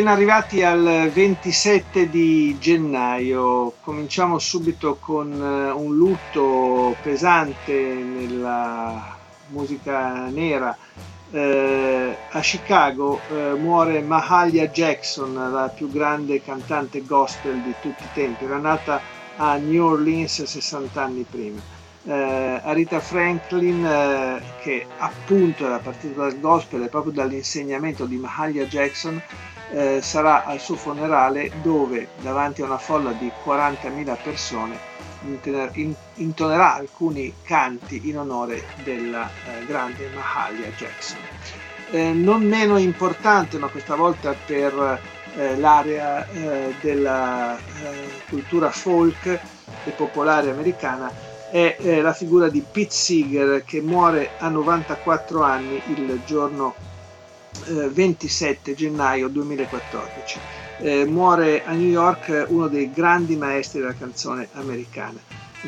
Ben arrivati al 27 di gennaio, cominciamo subito con eh, un lutto pesante nella musica nera. Eh, a Chicago eh, muore Mahalia Jackson, la più grande cantante gospel di tutti i tempi, era nata a New Orleans 60 anni prima. Eh, Arita Franklin, eh, che appunto era partita dal gospel e proprio dall'insegnamento di Mahalia Jackson, eh, sarà al suo funerale dove davanti a una folla di 40.000 persone intonerà alcuni canti in onore della eh, grande Mahalia Jackson. Eh, non meno importante, ma questa volta per eh, l'area eh, della eh, cultura folk e popolare americana, è la figura di Pete Seeger che muore a 94 anni il giorno 27 eh, gennaio 2014. Eh, muore a New York uno dei grandi maestri della canzone americana.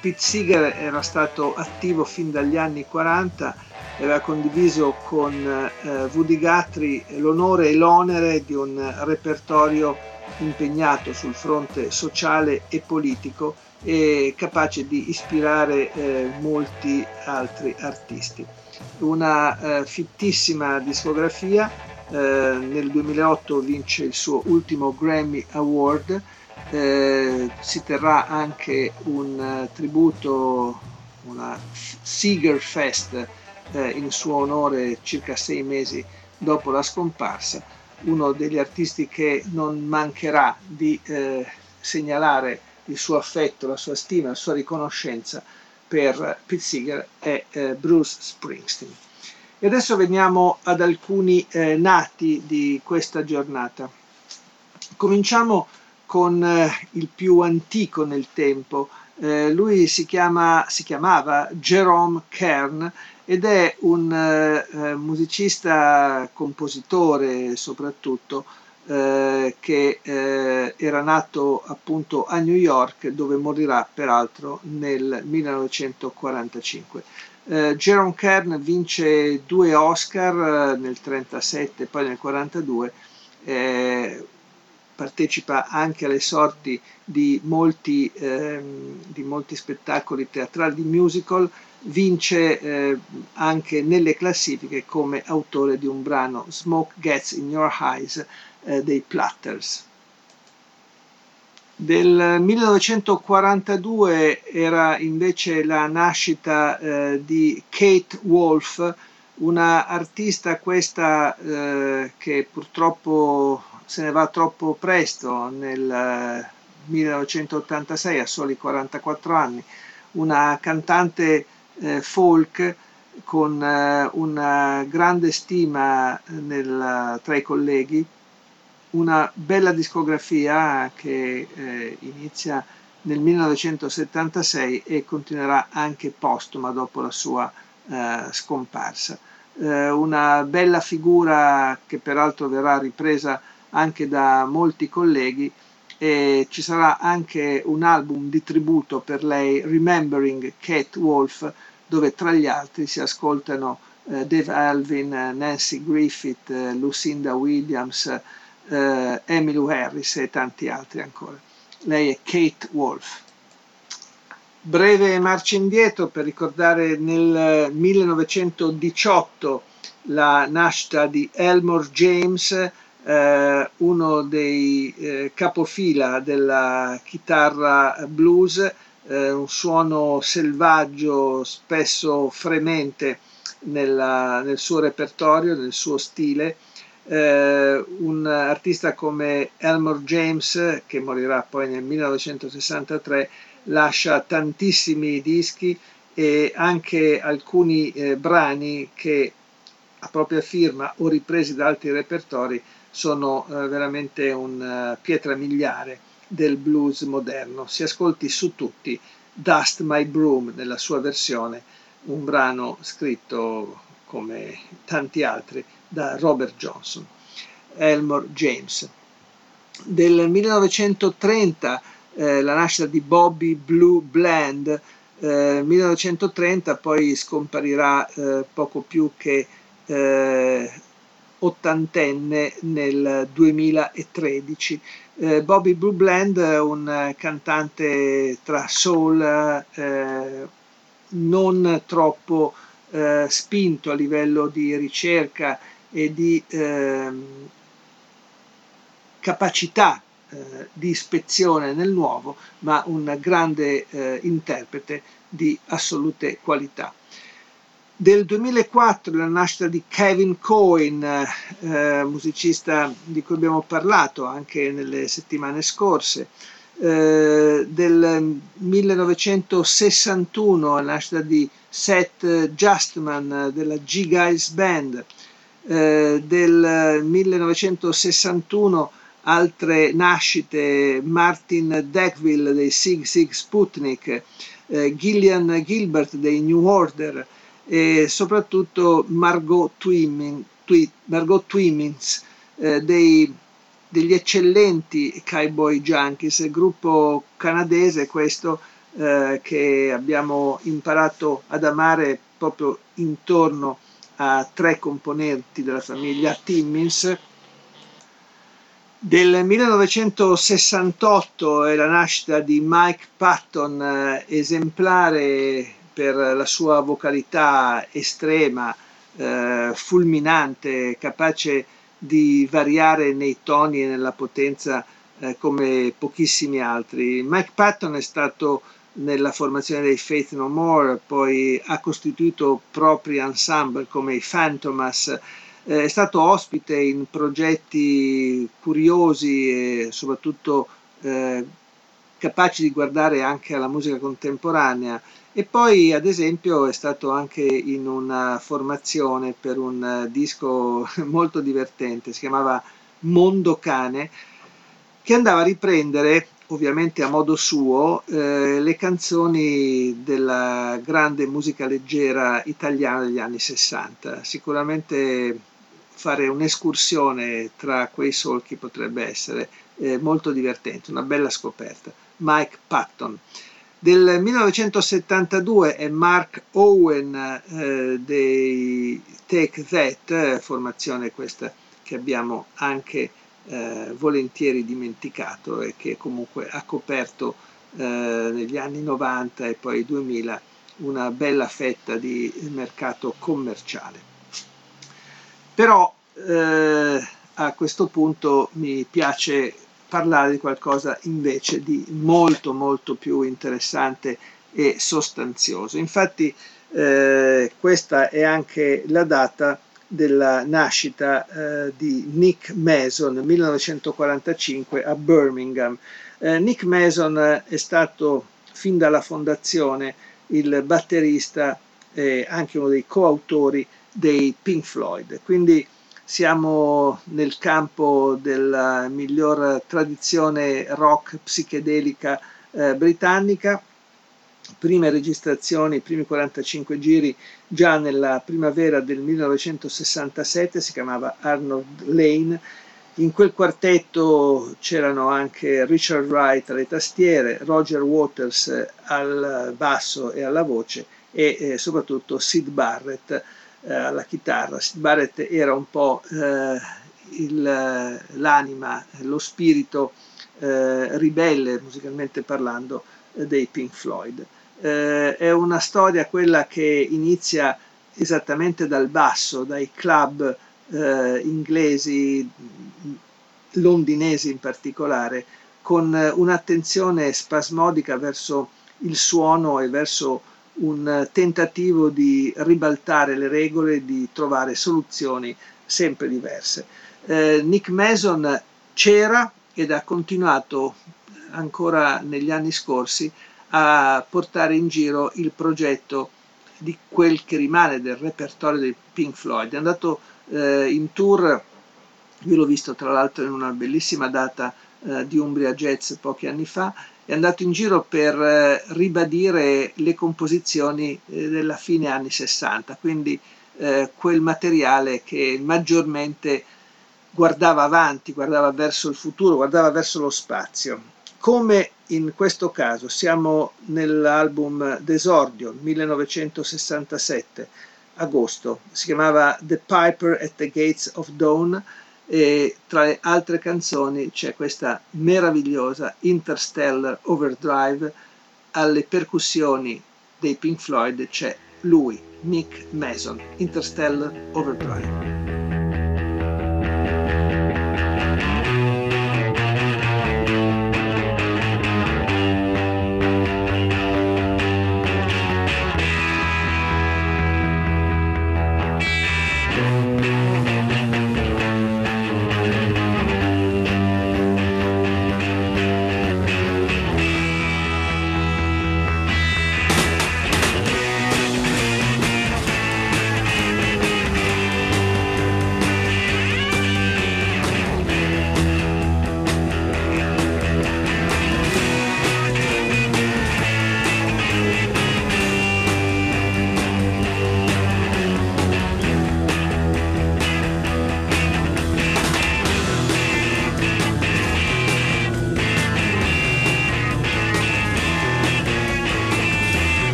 Pete Seeger era stato attivo fin dagli anni 40 e aveva condiviso con eh, Woody Guthrie l'onore e l'onere di un repertorio impegnato sul fronte sociale e politico e capace di ispirare eh, molti altri artisti. Una eh, fittissima discografia, eh, nel 2008 vince il suo ultimo Grammy Award, eh, si terrà anche un uh, tributo, una Seeger Fest eh, in suo onore circa sei mesi dopo la scomparsa, uno degli artisti che non mancherà di eh, segnalare il suo affetto, la sua stima, la sua riconoscenza per Pete Seeger è eh, Bruce Springsteen. E adesso veniamo ad alcuni eh, nati di questa giornata. Cominciamo con eh, il più antico nel tempo. Eh, lui si, chiama, si, chiamava Jerome Kern ed è un eh, eh, musicista, compositore soprattutto, eh, che eh, era nato appunto a New York dove morirà peraltro nel 1945. Eh, Jerome Kern vince due Oscar eh, nel 1937 e poi nel 1942 eh, partecipa anche alle sorti di molti, ehm, di molti spettacoli teatrali di musical, vince eh, anche nelle classifiche come autore di un brano Smoke Gets in Your Eyes eh, dei Platters. Del 1942 era invece la nascita eh, di Kate Wolf, una artista questa eh, che purtroppo se ne va troppo presto nel 1986 eh, a soli 44 anni, una cantante eh, folk con eh, una grande stima nel, tra i colleghi una bella discografia che eh, inizia nel 1976 e continuerà anche postuma dopo la sua eh, scomparsa. Eh, una bella figura che peraltro verrà ripresa anche da molti colleghi e ci sarà anche un album di tributo per lei, Remembering Kate Wolf, dove tra gli altri si ascoltano eh, Dave Alvin, Nancy Griffith, eh, Lucinda Williams, eh, Emmylou Harris e tanti altri ancora. Lei è Kate Wolf. Breve marcia indietro per ricordare nel 1918 la nascita di Elmore James, eh, uno dei eh, capofila della chitarra blues, eh, un suono selvaggio, spesso fremente nella, nel suo repertorio, nel suo stile, eh, un artista come Elmore James, che morirà poi nel 1963, lascia tantissimi dischi e anche alcuni eh, brani che a propria firma o ripresi da altri repertori sono eh, veramente una uh, pietra miliare del blues moderno. Si ascolti su tutti Dust My Broom nella sua versione, un brano scritto come tanti altri da Robert Johnson. Elmore James. Del 1930 eh, la nascita di Bobby Blue Bland, eh, 1930 poi scomparirà eh, poco più che eh, ottantenne nel 2013. Eh, Bobby Blue Bland, un cantante tra soul eh, non troppo spinto a livello di ricerca e di ehm, capacità eh, di ispezione nel nuovo, ma un grande eh, interprete di assolute qualità. Del 2004 la nascita di Kevin Cohen, eh, musicista di cui abbiamo parlato anche nelle settimane scorse. Eh, del 1961 la nascita di Seth Justman della G Guys Band. Eh, del 1961 altre nascite, Martin Deckville dei Sig Sig Sputnik, eh, Gillian Gilbert dei New Order, e soprattutto Margot, Twimming, Twi, Margot Twimmins eh, dei, degli eccellenti Cowboy Junkies, gruppo canadese questo eh, che abbiamo imparato ad amare proprio intorno a tre componenti della famiglia Timmins. Del 1968 è la nascita di Mike Patton, eh, esemplare per la sua vocalità estrema, eh, fulminante, capace di variare nei toni e nella potenza eh, come pochissimi altri. Mike Patton è stato nella formazione dei Faith No More, poi ha costituito propri ensemble come i Phantomas, eh, è stato ospite in progetti curiosi e soprattutto eh, capaci di guardare anche alla musica contemporanea. E poi ad esempio è stato anche in una formazione per un disco molto divertente, si chiamava Mondo Cane, che andava a riprendere ovviamente a modo suo eh, le canzoni della grande musica leggera italiana degli anni 60. Sicuramente fare un'escursione tra quei solchi potrebbe essere eh, molto divertente, una bella scoperta. Mike Patton. Del 1972 è Mark Owen eh, dei Take That, formazione questa che abbiamo anche eh, volentieri dimenticato e che comunque ha coperto eh, negli anni 90 e poi 2000 una bella fetta di mercato commerciale. Però eh, a questo punto mi piace parlare di qualcosa invece di molto molto più interessante e sostanzioso. Infatti eh, questa è anche la data della nascita eh, di Nick Mason nel 1945 a Birmingham. Eh, Nick Mason è stato fin dalla fondazione il batterista e anche uno dei coautori dei Pink Floyd, quindi siamo nel campo della miglior tradizione rock psichedelica eh, britannica. Prime registrazioni, i primi 45 giri già nella primavera del 1967, si chiamava Arnold Lane. In quel quartetto c'erano anche Richard Wright alle tastiere, Roger Waters al basso e alla voce e eh, soprattutto Sid Barrett eh, alla chitarra. Sid Barrett era un po' eh, il, l'anima, lo spirito eh, ribelle, musicalmente parlando, dei Pink Floyd. Eh, è una storia quella che inizia esattamente dal basso, dai club eh, inglesi, londinesi in particolare, con un'attenzione spasmodica verso il suono e verso un tentativo di ribaltare le regole, di trovare soluzioni sempre diverse. Eh, Nick Mason c'era ed ha continuato ancora negli anni scorsi a portare in giro il progetto di quel che rimane del repertorio dei Pink Floyd. È andato eh, in tour, io l'ho visto tra l'altro in una bellissima data eh, di Umbria Jazz pochi anni fa, è andato in giro per eh, ribadire le composizioni eh, della fine anni 60, quindi eh, quel materiale che maggiormente guardava avanti, guardava verso il futuro, guardava verso lo spazio. Come in questo caso siamo nell'album d'esordio 1967, agosto, si chiamava The Piper at the Gates of Dawn e tra le altre canzoni c'è questa meravigliosa Interstellar Overdrive, alle percussioni dei Pink Floyd c'è lui, Nick Mason, Interstellar Overdrive.